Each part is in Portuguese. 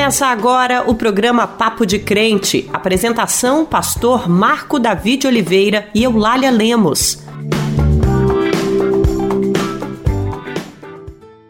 Começa agora o programa Papo de Crente. Apresentação: Pastor Marco David Oliveira e Eulália Lemos.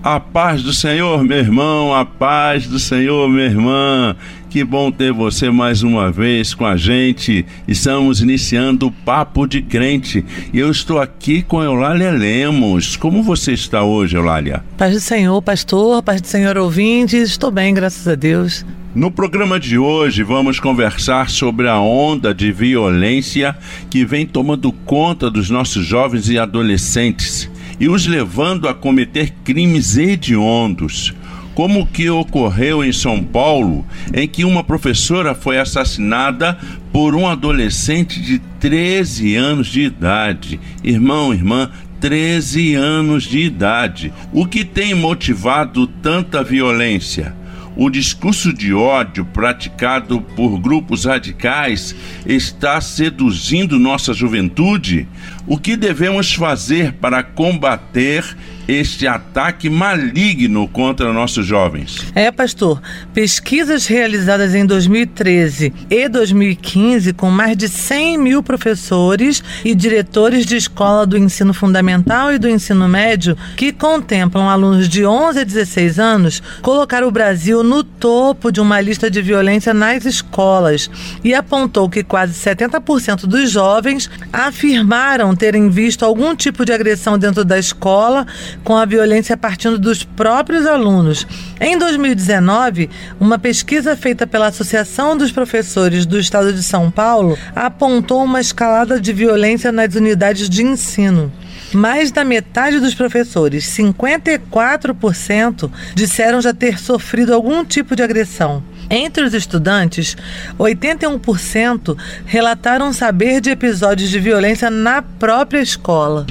A paz do Senhor, meu irmão, a paz do Senhor, minha irmã. Que bom ter você mais uma vez com a gente. Estamos iniciando o Papo de Crente e eu estou aqui com Eulália Lemos. Como você está hoje, Eulália? Paz do Senhor, pastor, paz do Senhor ouvintes. Estou bem, graças a Deus. No programa de hoje, vamos conversar sobre a onda de violência que vem tomando conta dos nossos jovens e adolescentes e os levando a cometer crimes hediondos, como o que ocorreu em São Paulo, em que uma professora foi assassinada por um adolescente de 13 anos de idade. Irmão, irmã, 13 anos de idade. O que tem motivado tanta violência? O discurso de ódio praticado por grupos radicais está seduzindo nossa juventude? O que devemos fazer para combater este ataque maligno contra nossos jovens. É, pastor. Pesquisas realizadas em 2013 e 2015 com mais de 100 mil professores e diretores de escola do ensino fundamental e do ensino médio que contemplam alunos de 11 a 16 anos colocaram o Brasil no topo de uma lista de violência nas escolas e apontou que quase 70% dos jovens afirmaram terem visto algum tipo de agressão dentro da escola com a violência partindo dos próprios alunos. Em 2019, uma pesquisa feita pela Associação dos Professores do Estado de São Paulo apontou uma escalada de violência nas unidades de ensino. Mais da metade dos professores, 54%, disseram já ter sofrido algum tipo de agressão. Entre os estudantes, 81% relataram saber de episódios de violência na própria escola.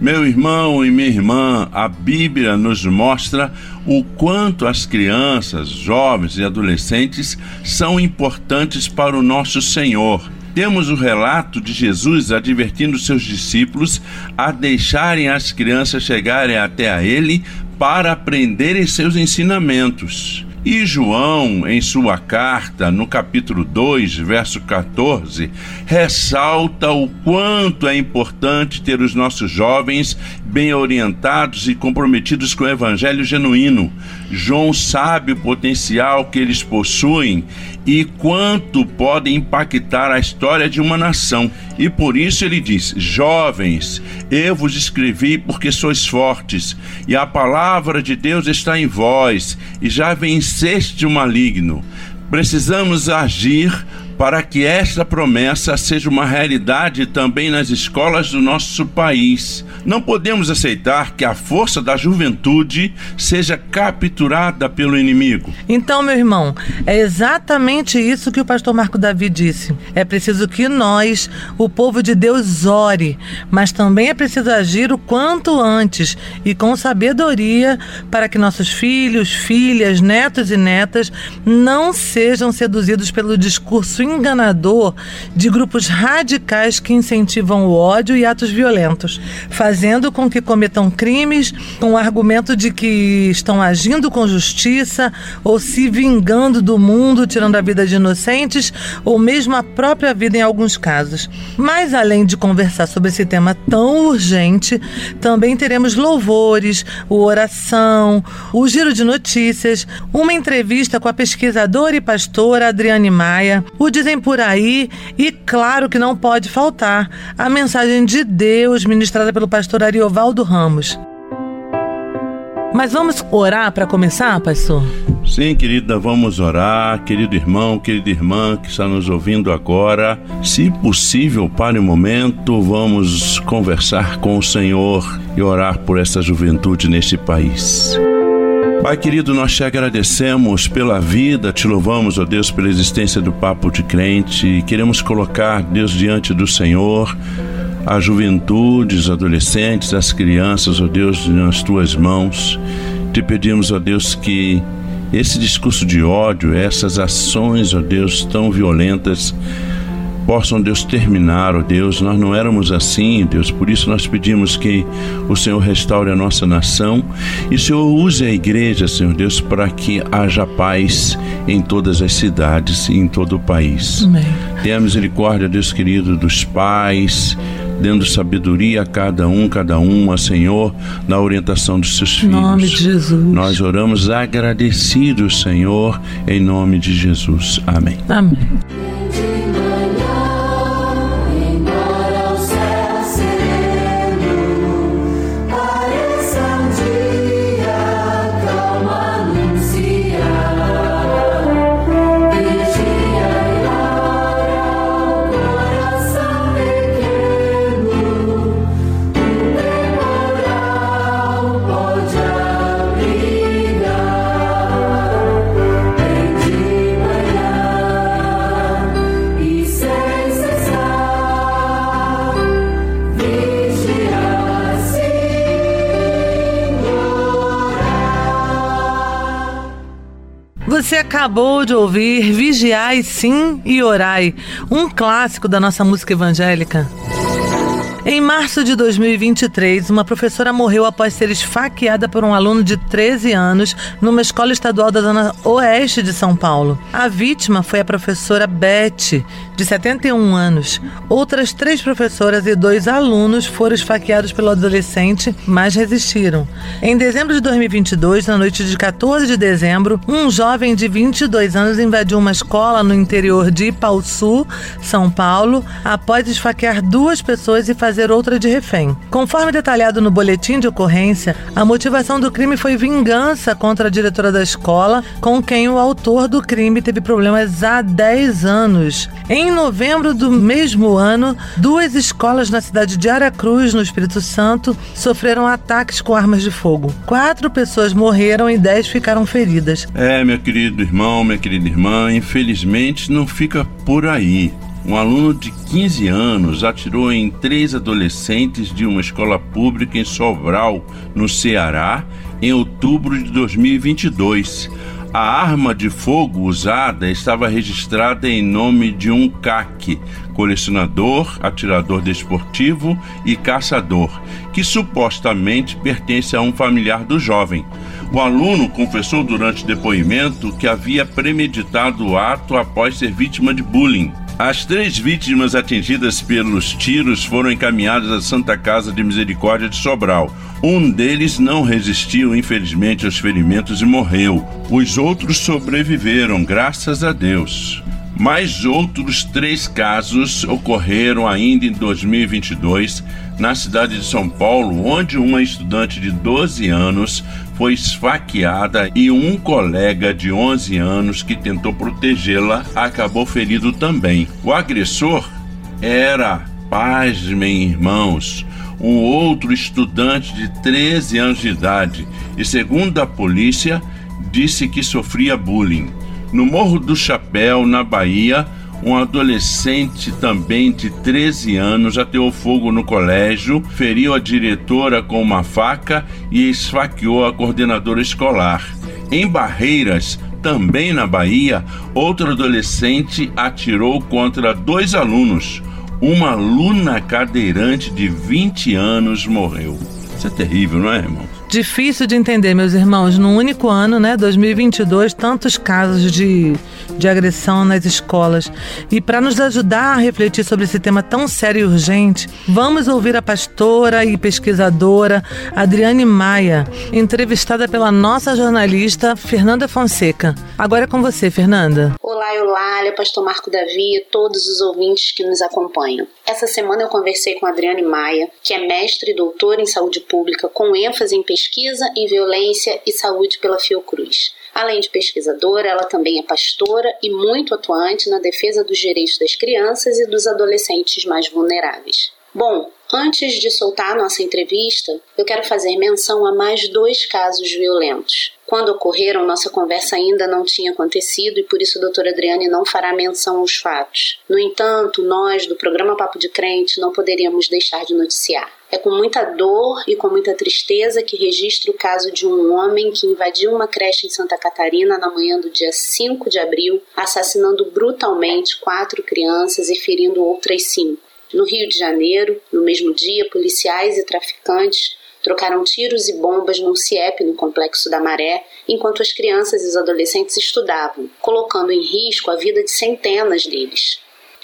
Meu irmão e minha irmã, a Bíblia nos mostra o quanto as crianças, jovens e adolescentes são importantes para o nosso Senhor. Temos o relato de Jesus advertindo seus discípulos a deixarem as crianças chegarem até a Ele para aprenderem seus ensinamentos. E João, em sua carta, no capítulo 2, verso 14, ressalta o quanto é importante ter os nossos jovens bem orientados e comprometidos com o evangelho genuíno. João sabe o potencial que eles possuem e quanto podem impactar a história de uma nação. E por isso ele diz: Jovens, eu vos escrevi porque sois fortes, e a palavra de Deus está em vós, e já venceste o maligno. Precisamos agir para que esta promessa seja uma realidade também nas escolas do nosso país. Não podemos aceitar que a força da juventude seja capturada pelo inimigo. Então, meu irmão, é exatamente isso que o pastor Marco Davi disse. É preciso que nós, o povo de Deus, ore, mas também é preciso agir o quanto antes e com sabedoria para que nossos filhos, filhas, netos e netas não sejam seduzidos pelo discurso enganador de grupos radicais que incentivam o ódio e atos violentos, fazendo com que cometam crimes com o argumento de que estão agindo com justiça ou se vingando do mundo, tirando a vida de inocentes ou mesmo a própria vida em alguns casos. Mas além de conversar sobre esse tema tão urgente, também teremos louvores, o oração, o giro de notícias, uma entrevista com a pesquisadora e pastora Adriane Maia, o dizem por aí e claro que não pode faltar a mensagem de Deus ministrada pelo pastor Ariovaldo Ramos. Mas vamos orar para começar, pastor? Sim, querida, vamos orar. Querido irmão, querida irmã que está nos ouvindo agora, se possível, pare um momento, vamos conversar com o Senhor e orar por essa juventude neste país. Pai querido, nós te agradecemos pela vida, te louvamos, ó Deus, pela existência do Papo de Crente e queremos colocar, Deus, diante do Senhor, a juventude, os adolescentes, as crianças, ó Deus, nas tuas mãos. Te pedimos, ó Deus, que esse discurso de ódio, essas ações, ó Deus, tão violentas, possam, Deus, terminar, ó oh Deus. Nós não éramos assim, Deus, por isso nós pedimos que o Senhor restaure a nossa nação e o Senhor use a igreja, Senhor Deus, para que haja paz em todas as cidades e em todo o país. Amém. Tenha misericórdia, Deus querido, dos pais, dando sabedoria a cada um, cada uma, Senhor, na orientação dos seus filhos. Em nome de Jesus. Nós oramos agradecidos, Senhor, em nome de Jesus. Amém. Amém. Acabou de ouvir Vigiai Sim e Orai, um clássico da nossa música evangélica. Em março de 2023, uma professora morreu após ser esfaqueada por um aluno de 13 anos numa escola estadual da zona oeste de São Paulo. A vítima foi a professora Beth, de 71 anos. Outras três professoras e dois alunos foram esfaqueados pelo adolescente, mas resistiram. Em dezembro de 2022, na noite de 14 de dezembro, um jovem de 22 anos invadiu uma escola no interior de Ipauçu, São Paulo, após esfaquear duas pessoas e fazer outra de refém. Conforme detalhado no boletim de ocorrência, a motivação do crime foi vingança contra a diretora da escola, com quem o autor do crime teve problemas há 10 anos. Em novembro do mesmo ano, duas escolas na cidade de Aracruz, no Espírito Santo, sofreram ataques com armas de fogo. Quatro pessoas morreram e dez ficaram feridas. É, meu querido irmão, minha querida irmã, infelizmente não fica por aí um aluno de 15 anos atirou em três adolescentes de uma escola pública em Sobral, no Ceará, em outubro de 2022. A arma de fogo usada estava registrada em nome de um CAC, colecionador, atirador desportivo e caçador, que supostamente pertence a um familiar do jovem. O aluno confessou durante depoimento que havia premeditado o ato após ser vítima de bullying. As três vítimas atingidas pelos tiros foram encaminhadas à Santa Casa de Misericórdia de Sobral. Um deles não resistiu, infelizmente, aos ferimentos e morreu. Os outros sobreviveram, graças a Deus. Mais outros três casos ocorreram ainda em 2022 na cidade de São Paulo, onde uma estudante de 12 anos foi esfaqueada e um colega de 11 anos que tentou protegê-la acabou ferido também. O agressor era, pasmem irmãos, um outro estudante de 13 anos de idade e, segundo a polícia, disse que sofria bullying. No Morro do Chapéu, na Bahia, um adolescente também de 13 anos ateou fogo no colégio, feriu a diretora com uma faca e esfaqueou a coordenadora escolar. Em Barreiras, também na Bahia, outro adolescente atirou contra dois alunos. Uma aluna cadeirante de 20 anos morreu. Isso é terrível, não é, irmão? Difícil de entender, meus irmãos. No único ano, né, 2022, tantos casos de, de agressão nas escolas. E para nos ajudar a refletir sobre esse tema tão sério e urgente, vamos ouvir a pastora e pesquisadora Adriane Maia, entrevistada pela nossa jornalista Fernanda Fonseca. Agora é com você, Fernanda. Olá, Eulália, pastor Marco Davi e todos os ouvintes que nos acompanham. Essa semana eu conversei com Adriane Maia, que é mestre e doutora em saúde pública com ênfase em pesquisa pesquisa em violência e saúde pela Fiocruz. Além de pesquisadora, ela também é pastora e muito atuante na defesa dos direitos das crianças e dos adolescentes mais vulneráveis. Bom, Antes de soltar nossa entrevista, eu quero fazer menção a mais dois casos violentos. Quando ocorreram, nossa conversa ainda não tinha acontecido e por isso a doutora Adriane não fará menção aos fatos. No entanto, nós, do programa Papo de Crente, não poderíamos deixar de noticiar. É com muita dor e com muita tristeza que registro o caso de um homem que invadiu uma creche em Santa Catarina na manhã do dia 5 de abril, assassinando brutalmente quatro crianças e ferindo outras cinco. No Rio de Janeiro, no mesmo dia, policiais e traficantes trocaram tiros e bombas num CIEP no Complexo da Maré, enquanto as crianças e os adolescentes estudavam, colocando em risco a vida de centenas deles.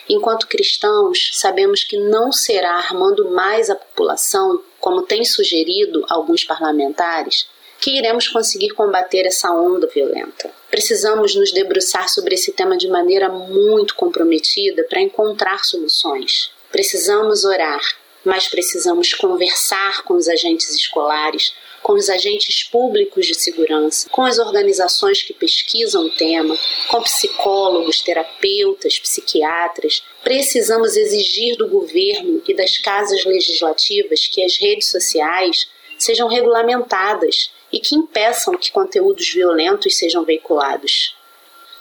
Enquanto cristãos, sabemos que não será armando mais a população, como têm sugerido alguns parlamentares, que iremos conseguir combater essa onda violenta. Precisamos nos debruçar sobre esse tema de maneira muito comprometida para encontrar soluções. Precisamos orar, mas precisamos conversar com os agentes escolares, com os agentes públicos de segurança, com as organizações que pesquisam o tema, com psicólogos, terapeutas, psiquiatras. Precisamos exigir do governo e das casas legislativas que as redes sociais sejam regulamentadas e que impeçam que conteúdos violentos sejam veiculados.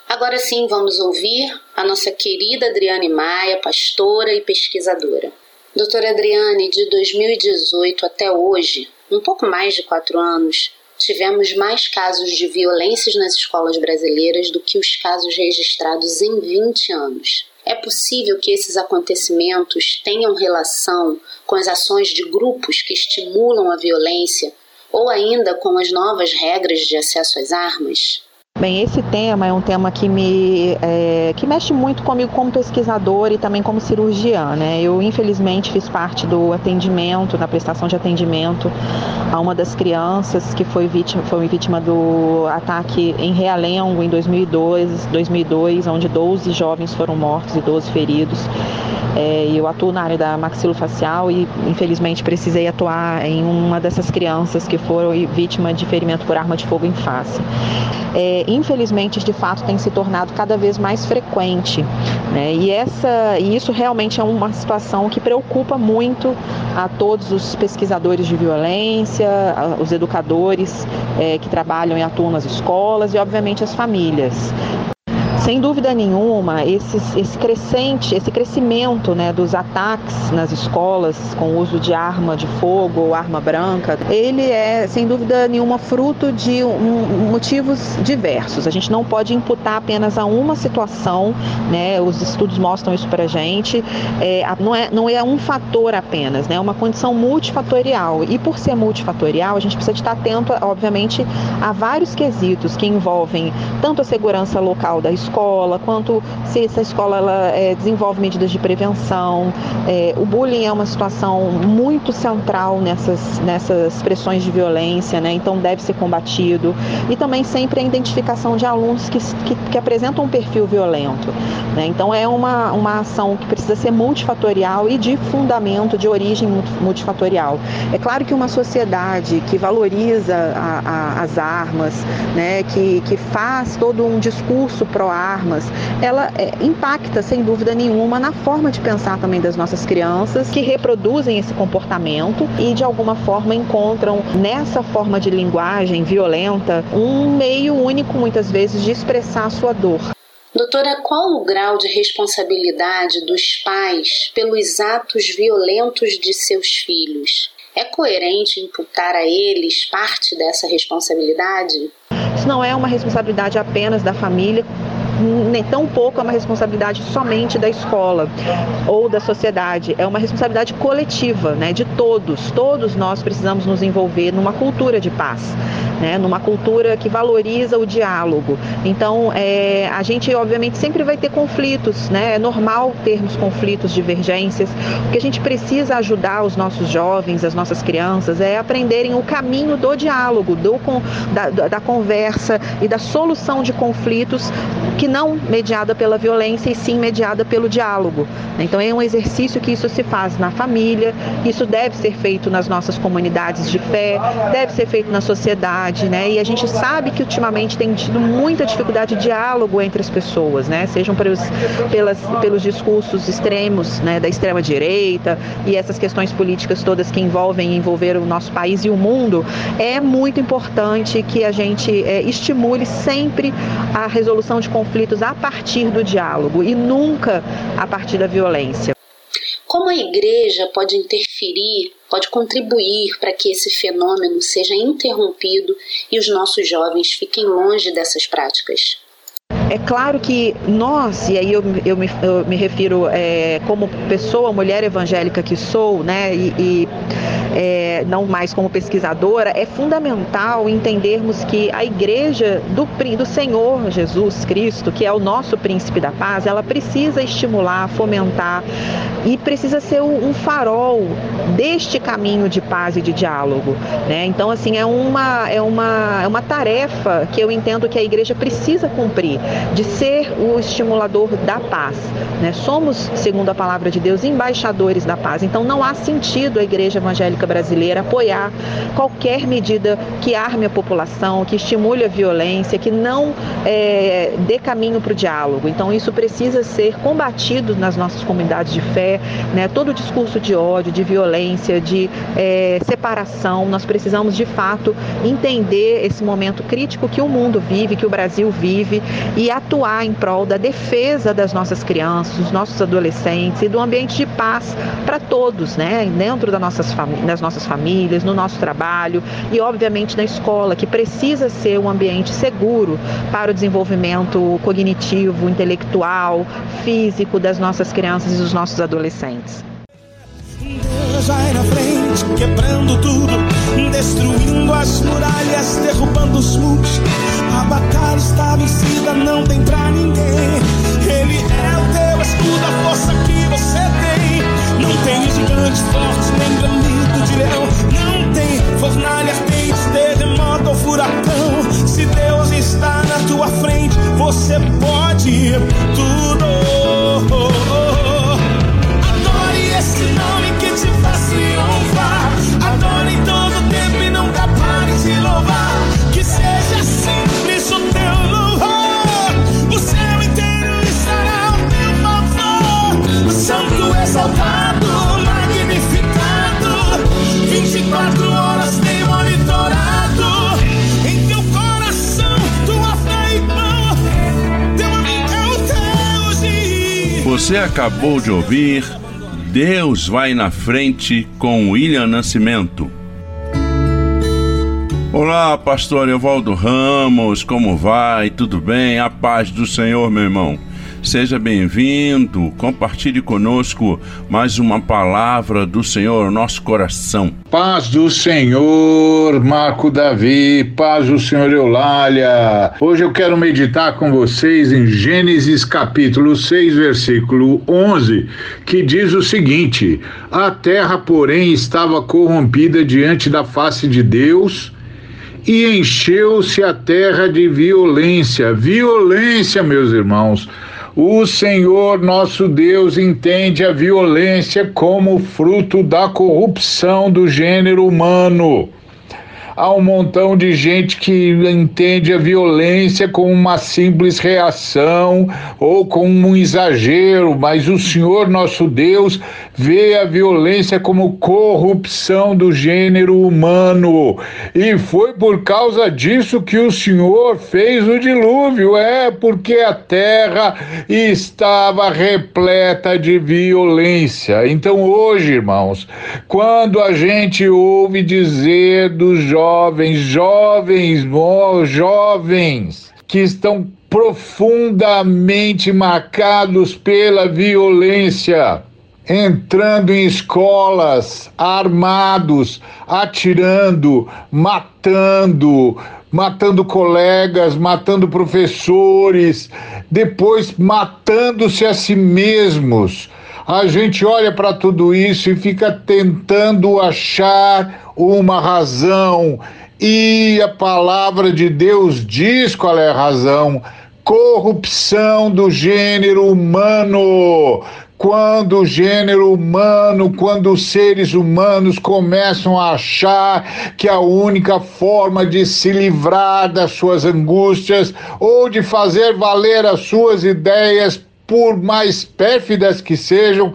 Agora sim, vamos ouvir a nossa querida Adriane Maia, pastora e pesquisadora. Doutora Adriane, de 2018 até hoje, um pouco mais de quatro anos, tivemos mais casos de violências nas escolas brasileiras do que os casos registrados em 20 anos. É possível que esses acontecimentos tenham relação com as ações de grupos que estimulam a violência ou ainda com as novas regras de acesso às armas? Bem, esse tema é um tema que me é, que mexe muito comigo como pesquisador e também como cirurgiã, né? Eu infelizmente fiz parte do atendimento, da prestação de atendimento a uma das crianças que foi vítima, foi vítima do ataque em Realengo em 2002, 2002, onde 12 jovens foram mortos e 12 feridos. É, eu atuo na área da maxilofacial e infelizmente precisei atuar em uma dessas crianças que foram vítima de ferimento por arma de fogo em face. É, infelizmente, de fato, tem se tornado cada vez mais frequente. Né? E, essa, e isso realmente é uma situação que preocupa muito a todos os pesquisadores de violência, os educadores é, que trabalham e atuam nas escolas e, obviamente, as famílias. Sem dúvida nenhuma, esse, crescente, esse crescimento né, dos ataques nas escolas com o uso de arma de fogo ou arma branca, ele é, sem dúvida nenhuma, fruto de um, motivos diversos. A gente não pode imputar apenas a uma situação, né, os estudos mostram isso para a gente, é, não, é, não é um fator apenas, né, é uma condição multifatorial. E por ser multifatorial, a gente precisa estar atento, obviamente, a vários quesitos que envolvem tanto a segurança local da escola, escola, quanto se essa escola ela, é, desenvolve medidas de prevenção. É, o bullying é uma situação muito central nessas, nessas pressões de violência, né? então deve ser combatido. E também sempre a identificação de alunos que, que, que apresentam um perfil violento. Né? Então é uma, uma ação que precisa ser multifatorial e de fundamento, de origem multifatorial. É claro que uma sociedade que valoriza a, a, as armas, né? que, que faz todo um discurso pró-armas, armas, ela é, impacta sem dúvida nenhuma na forma de pensar também das nossas crianças que reproduzem esse comportamento e de alguma forma encontram nessa forma de linguagem violenta um meio único muitas vezes de expressar a sua dor. Doutora, qual o grau de responsabilidade dos pais pelos atos violentos de seus filhos? É coerente imputar a eles parte dessa responsabilidade? Isso não é uma responsabilidade apenas da família, nem tão pouco é uma responsabilidade somente da escola ou da sociedade, é uma responsabilidade coletiva, né, de todos. Todos nós precisamos nos envolver numa cultura de paz né, numa cultura que valoriza o diálogo. Então, é, a gente obviamente sempre vai ter conflitos, né? É normal termos conflitos, divergências. O que a gente precisa ajudar os nossos jovens, as nossas crianças, é aprenderem o caminho do diálogo, do, da, da conversa e da solução de conflitos que não mediada pela violência e sim mediada pelo diálogo. Então é um exercício que isso se faz na família, isso deve ser feito nas nossas comunidades de fé, deve ser feito na sociedade, né? E a gente sabe que ultimamente tem tido muita dificuldade de diálogo entre as pessoas, né? Sejam pelos, pelas, pelos discursos extremos, né, da extrema direita e essas questões políticas todas que envolvem envolver o nosso país e o mundo, é muito importante que a gente é, estimule sempre a resolução de conflitos a partir do diálogo e nunca a partir da violência. Como a igreja pode interferir, pode contribuir para que esse fenômeno seja interrompido e os nossos jovens fiquem longe dessas práticas? É claro que nós, e aí eu, eu, me, eu me refiro é, como pessoa, mulher evangélica que sou, né, e, e é, não mais como pesquisadora, é fundamental entendermos que a igreja do, do Senhor Jesus Cristo, que é o nosso príncipe da paz, ela precisa estimular, fomentar e precisa ser um farol deste caminho de paz e de diálogo. Né? Então, assim, é uma, é, uma, é uma tarefa que eu entendo que a igreja precisa cumprir, de ser o estimulador da paz. Né? Somos, segundo a palavra de Deus, embaixadores da paz. Então, não há sentido a igreja evangélica brasileira apoiar qualquer medida que arme a população, que estimule a violência, que não é, dê caminho para o diálogo. Então, isso precisa ser combatido nas nossas comunidades de fé, né? todo discurso de ódio, de violência, de é, separação. Nós precisamos, de fato, entender esse momento crítico que o mundo vive, que o Brasil vive e atuar em prol da defesa das nossas crianças, dos nossos adolescentes e do ambiente de paz para todos, né? dentro das nossas nas nossas famílias, no nosso trabalho e, obviamente, na escola, que precisa ser um ambiente seguro para o desenvolvimento cognitivo, intelectual, físico das nossas crianças e dos nossos adolescentes. Deus vai na frente, quebrando tudo, destruindo as muralhas, derrubando os muros. A batalha está vencida, não tem pra ninguém. Ele é o teu escudo, a força que você tem. Não tem gigantes fortes, nem granito de leão. Não tem fornalha ardente, terremoto ou furacão. Se Deus está na tua frente, você pode tudo. Você acabou de ouvir Deus vai na frente com William Nascimento. Olá, pastor Evaldo Ramos, como vai? Tudo bem? A paz do Senhor, meu irmão. Seja bem-vindo, compartilhe conosco mais uma palavra do Senhor nosso coração. Paz do Senhor, Marco Davi, paz do Senhor Eulália. Hoje eu quero meditar com vocês em Gênesis capítulo 6, versículo 11, que diz o seguinte: A terra, porém, estava corrompida diante da face de Deus. E encheu-se a terra de violência, violência, meus irmãos. O Senhor nosso Deus entende a violência como fruto da corrupção do gênero humano. Há um montão de gente que entende a violência como uma simples reação ou como um exagero, mas o Senhor nosso Deus vê a violência como corrupção do gênero humano. E foi por causa disso que o Senhor fez o dilúvio, é porque a terra estava repleta de violência. Então hoje, irmãos, quando a gente ouve dizer dos jovens, jovens, jovens, jovens que estão profundamente marcados pela violência, entrando em escolas armados, atirando, matando, matando colegas, matando professores, depois matando-se a si mesmos. A gente olha para tudo isso e fica tentando achar uma razão. E a palavra de Deus diz qual é a razão. corrupção do gênero humano quando o gênero humano, quando os seres humanos começam a achar que a única forma de se livrar das suas angústias ou de fazer valer as suas ideias, por mais pérfidas que sejam,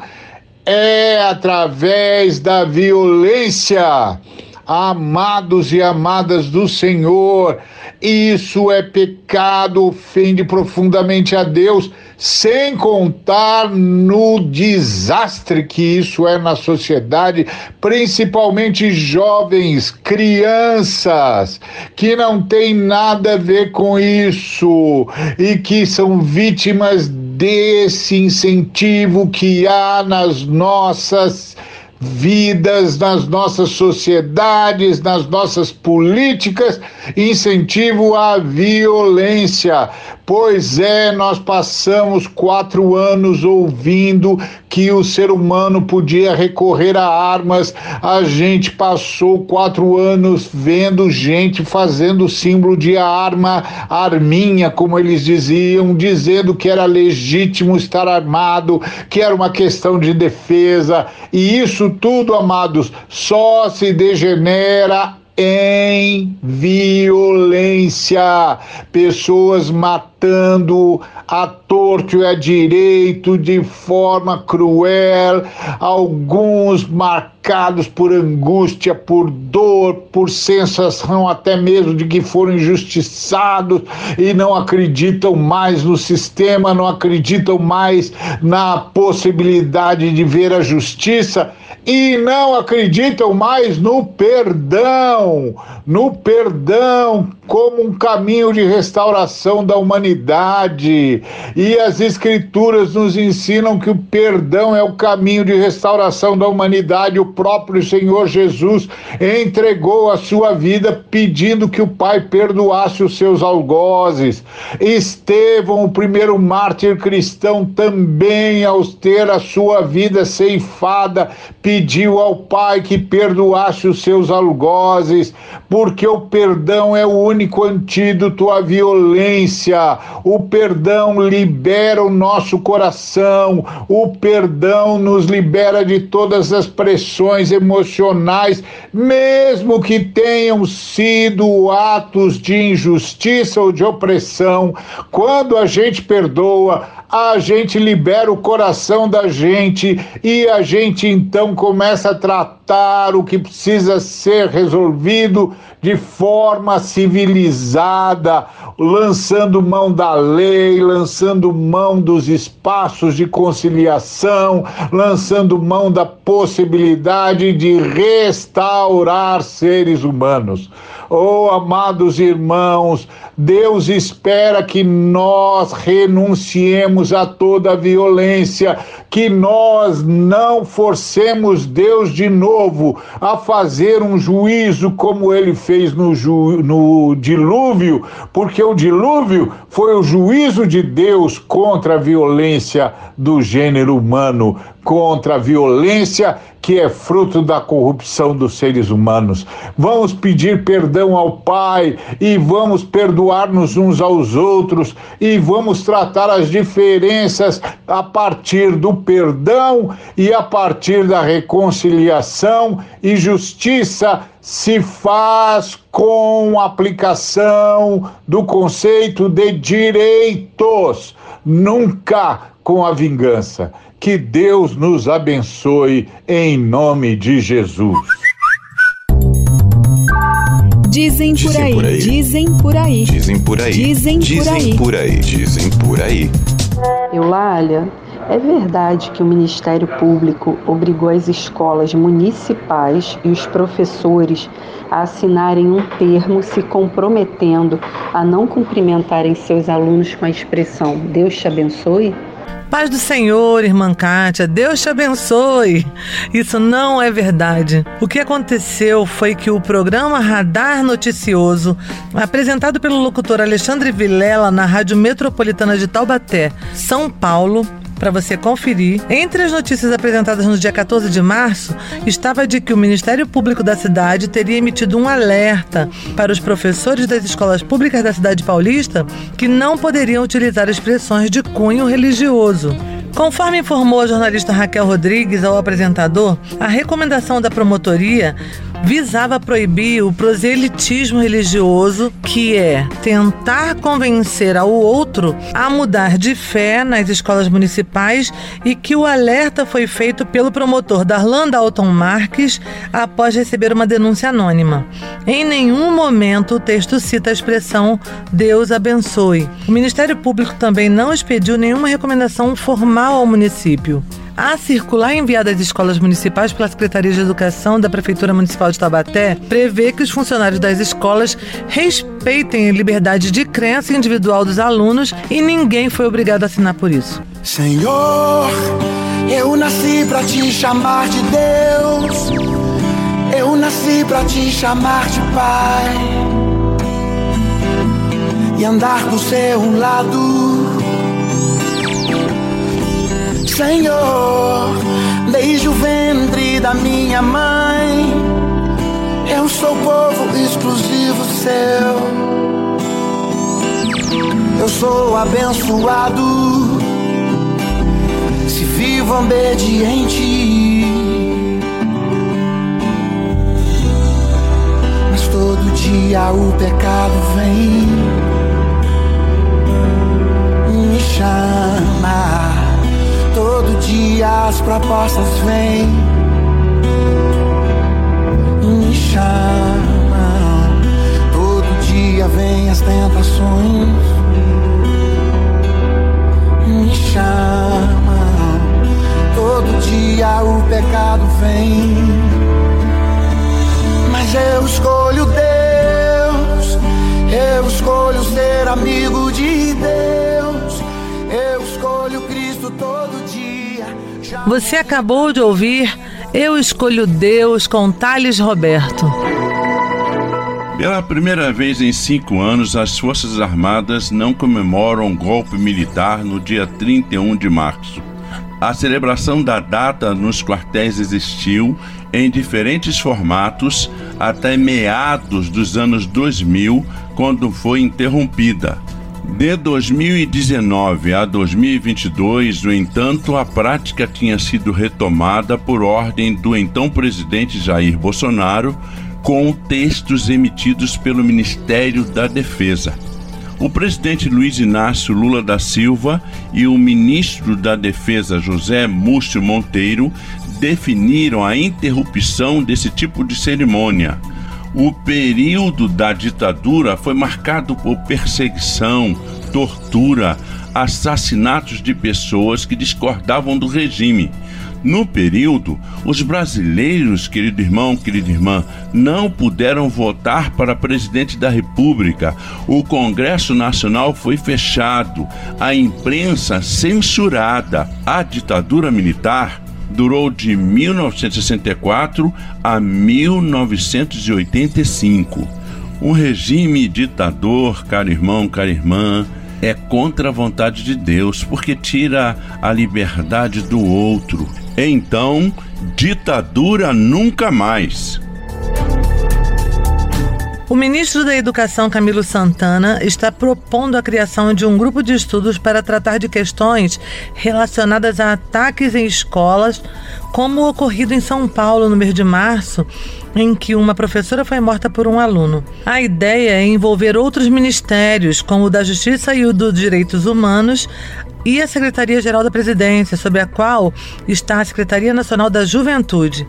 é através da violência. Amados e amadas do Senhor, isso é pecado, ofende profundamente a Deus sem contar no desastre que isso é na sociedade, principalmente jovens, crianças, que não tem nada a ver com isso e que são vítimas desse incentivo que há nas nossas vidas, nas nossas sociedades, nas nossas políticas, incentivo à violência. Pois é, nós passamos quatro anos ouvindo que o ser humano podia recorrer a armas, a gente passou quatro anos vendo gente fazendo símbolo de arma, arminha, como eles diziam, dizendo que era legítimo estar armado, que era uma questão de defesa, e isso tudo, amados, só se degenera em violência, pessoas matando a torto e a direito de forma cruel, alguns marcados por angústia, por dor, por sensação até mesmo de que foram injustiçados e não acreditam mais no sistema, não acreditam mais na possibilidade de ver a justiça e não acreditam mais no perdão, no perdão como um caminho de restauração da humanidade. E as Escrituras nos ensinam que o perdão é o caminho de restauração da humanidade. O próprio Senhor Jesus entregou a sua vida pedindo que o Pai perdoasse os seus algozes. Estevão, o primeiro mártir cristão, também, ao ter a sua vida ceifada, pediu ao Pai que perdoasse os seus algozes, porque o perdão é o único antídoto à violência. O perdão libera o nosso coração, o perdão nos libera de todas as pressões emocionais, mesmo que tenham sido atos de injustiça ou de opressão. Quando a gente perdoa, a gente libera o coração da gente e a gente então começa a tratar o que precisa ser resolvido de forma civilizada, lançando mão da lei, lançando mão dos espaços de conciliação, lançando mão da possibilidade de restaurar seres humanos. Oh, amados irmãos, Deus espera que nós renunciemos a toda violência, que nós não forcemos Deus de novo a fazer um juízo como ele fez no, ju no dilúvio, porque o dilúvio foi o juízo de Deus contra a violência do gênero humano, contra a violência que é fruto da corrupção dos seres humanos. Vamos pedir perdão ao Pai e vamos perdoar-nos uns aos outros e vamos tratar as diferenças a partir do perdão e a partir da reconciliação e justiça se faz com aplicação do conceito de direitos, nunca com a vingança. Que Deus nos abençoe em nome de Jesus. Dizem por aí, dizem por aí, dizem por aí, dizem por aí, dizem por aí, dizem por aí. Eulália, é verdade que o Ministério Público obrigou as escolas municipais e os professores a assinarem um termo se comprometendo a não cumprimentarem seus alunos com a expressão Deus te abençoe? Paz do Senhor, irmã Kátia, Deus te abençoe. Isso não é verdade. O que aconteceu foi que o programa Radar Noticioso, apresentado pelo locutor Alexandre Vilela na Rádio Metropolitana de Taubaté, São Paulo, para você conferir. Entre as notícias apresentadas no dia 14 de março, estava de que o Ministério Público da cidade teria emitido um alerta para os professores das escolas públicas da cidade paulista que não poderiam utilizar expressões de cunho religioso. Conforme informou a jornalista Raquel Rodrigues ao apresentador, a recomendação da promotoria visava proibir o proselitismo religioso, que é tentar convencer ao outro a mudar de fé nas escolas municipais e que o alerta foi feito pelo promotor Darlan Dalton Marques após receber uma denúncia anônima. Em nenhum momento o texto cita a expressão Deus abençoe. O Ministério Público também não expediu nenhuma recomendação formal ao município. A circular enviada às escolas municipais pela Secretaria de Educação da Prefeitura Municipal de Taubaté prevê que os funcionários das escolas respeitem a liberdade de crença individual dos alunos e ninguém foi obrigado a assinar por isso. Senhor, eu nasci para te chamar de Deus. Eu nasci para te chamar de Pai. E andar do seu lado Senhor, desde o ventre da minha mãe, eu sou povo exclusivo seu. Eu sou abençoado, se vivo obediente. Mas todo dia o pecado vem me chamar Todo dia as propostas vêm e me chamam. Todo dia vem as tentações e me chamam. Todo dia o pecado vem. Mas eu escolho Deus. Eu escolho ser amigo de Deus. Eu escolho Cristo todo você acabou de ouvir Eu Escolho Deus com Thales Roberto. Pela primeira vez em cinco anos, as Forças Armadas não comemoram golpe militar no dia 31 de março. A celebração da data nos quartéis existiu em diferentes formatos até meados dos anos 2000, quando foi interrompida. De 2019 a 2022, no entanto, a prática tinha sido retomada por ordem do então presidente Jair Bolsonaro, com textos emitidos pelo Ministério da Defesa. O presidente Luiz Inácio Lula da Silva e o ministro da Defesa José Múcio Monteiro definiram a interrupção desse tipo de cerimônia o período da ditadura foi marcado por perseguição, tortura, assassinatos de pessoas que discordavam do regime. No período, os brasileiros, querido irmão, querida irmã, não puderam votar para presidente da República. O Congresso Nacional foi fechado, a imprensa censurada, a ditadura militar durou de 1964 a 1985. Um regime ditador, caro irmão, cara irmã, é contra a vontade de Deus, porque tira a liberdade do outro. Então, ditadura nunca mais. O ministro da Educação, Camilo Santana, está propondo a criação de um grupo de estudos para tratar de questões relacionadas a ataques em escolas, como o ocorrido em São Paulo no mês de março, em que uma professora foi morta por um aluno. A ideia é envolver outros ministérios, como o da Justiça e o dos Direitos Humanos, e a Secretaria-Geral da Presidência, sob a qual está a Secretaria Nacional da Juventude.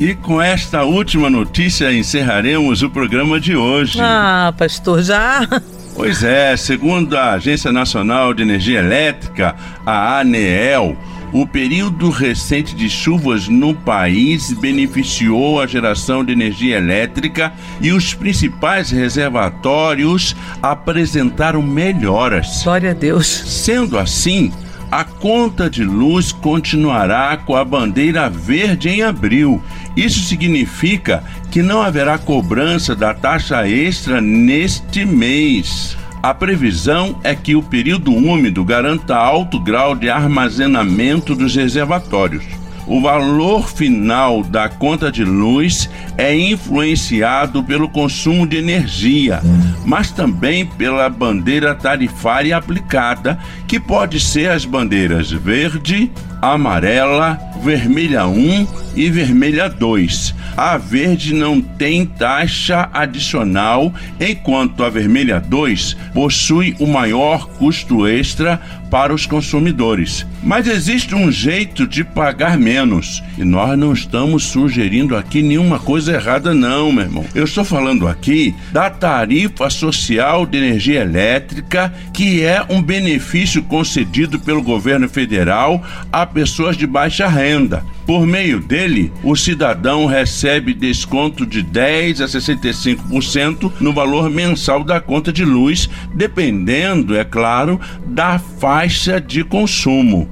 E com esta última notícia encerraremos o programa de hoje. Ah, pastor, já? Pois é, segundo a Agência Nacional de Energia Elétrica, a ANEEL, o período recente de chuvas no país beneficiou a geração de energia elétrica e os principais reservatórios apresentaram melhoras. Glória a Deus. Sendo assim, a conta de luz continuará com a bandeira verde em abril. Isso significa que não haverá cobrança da taxa extra neste mês. A previsão é que o período úmido garanta alto grau de armazenamento dos reservatórios. O valor final da conta de luz é influenciado pelo consumo de energia, mas também pela bandeira tarifária aplicada, que pode ser as bandeiras verde, amarela, vermelha 1 e vermelha 2. A verde não tem taxa adicional, enquanto a vermelha 2 possui o maior custo extra para os consumidores. Mas existe um jeito de pagar menos. E nós não estamos sugerindo aqui nenhuma coisa errada, não, meu irmão. Eu estou falando aqui da tarifa social de energia elétrica, que é um benefício concedido pelo governo federal a pessoas de baixa renda. Por meio dele, o cidadão recebe desconto de 10 a 65% no valor mensal da conta de luz, dependendo, é claro, da faixa de consumo.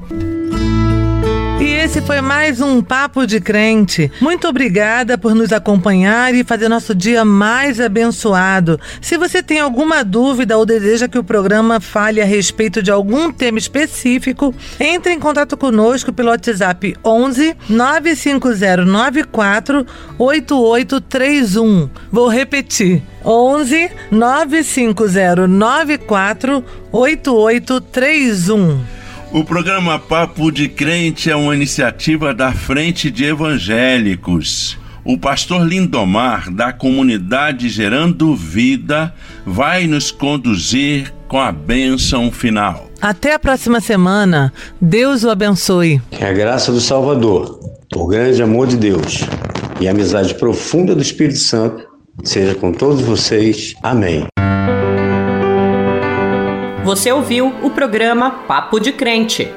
E esse foi mais um Papo de Crente. Muito obrigada por nos acompanhar e fazer nosso dia mais abençoado. Se você tem alguma dúvida ou deseja que o programa fale a respeito de algum tema específico, entre em contato conosco pelo WhatsApp 11 95094 8831. Vou repetir. 11 95094 8831. O programa Papo de Crente é uma iniciativa da Frente de Evangélicos. O pastor Lindomar, da comunidade Gerando Vida, vai nos conduzir com a bênção final. Até a próxima semana. Deus o abençoe. Que a graça do Salvador, o grande amor de Deus e a amizade profunda do Espírito Santo seja com todos vocês. Amém. Você ouviu o programa Papo de Crente.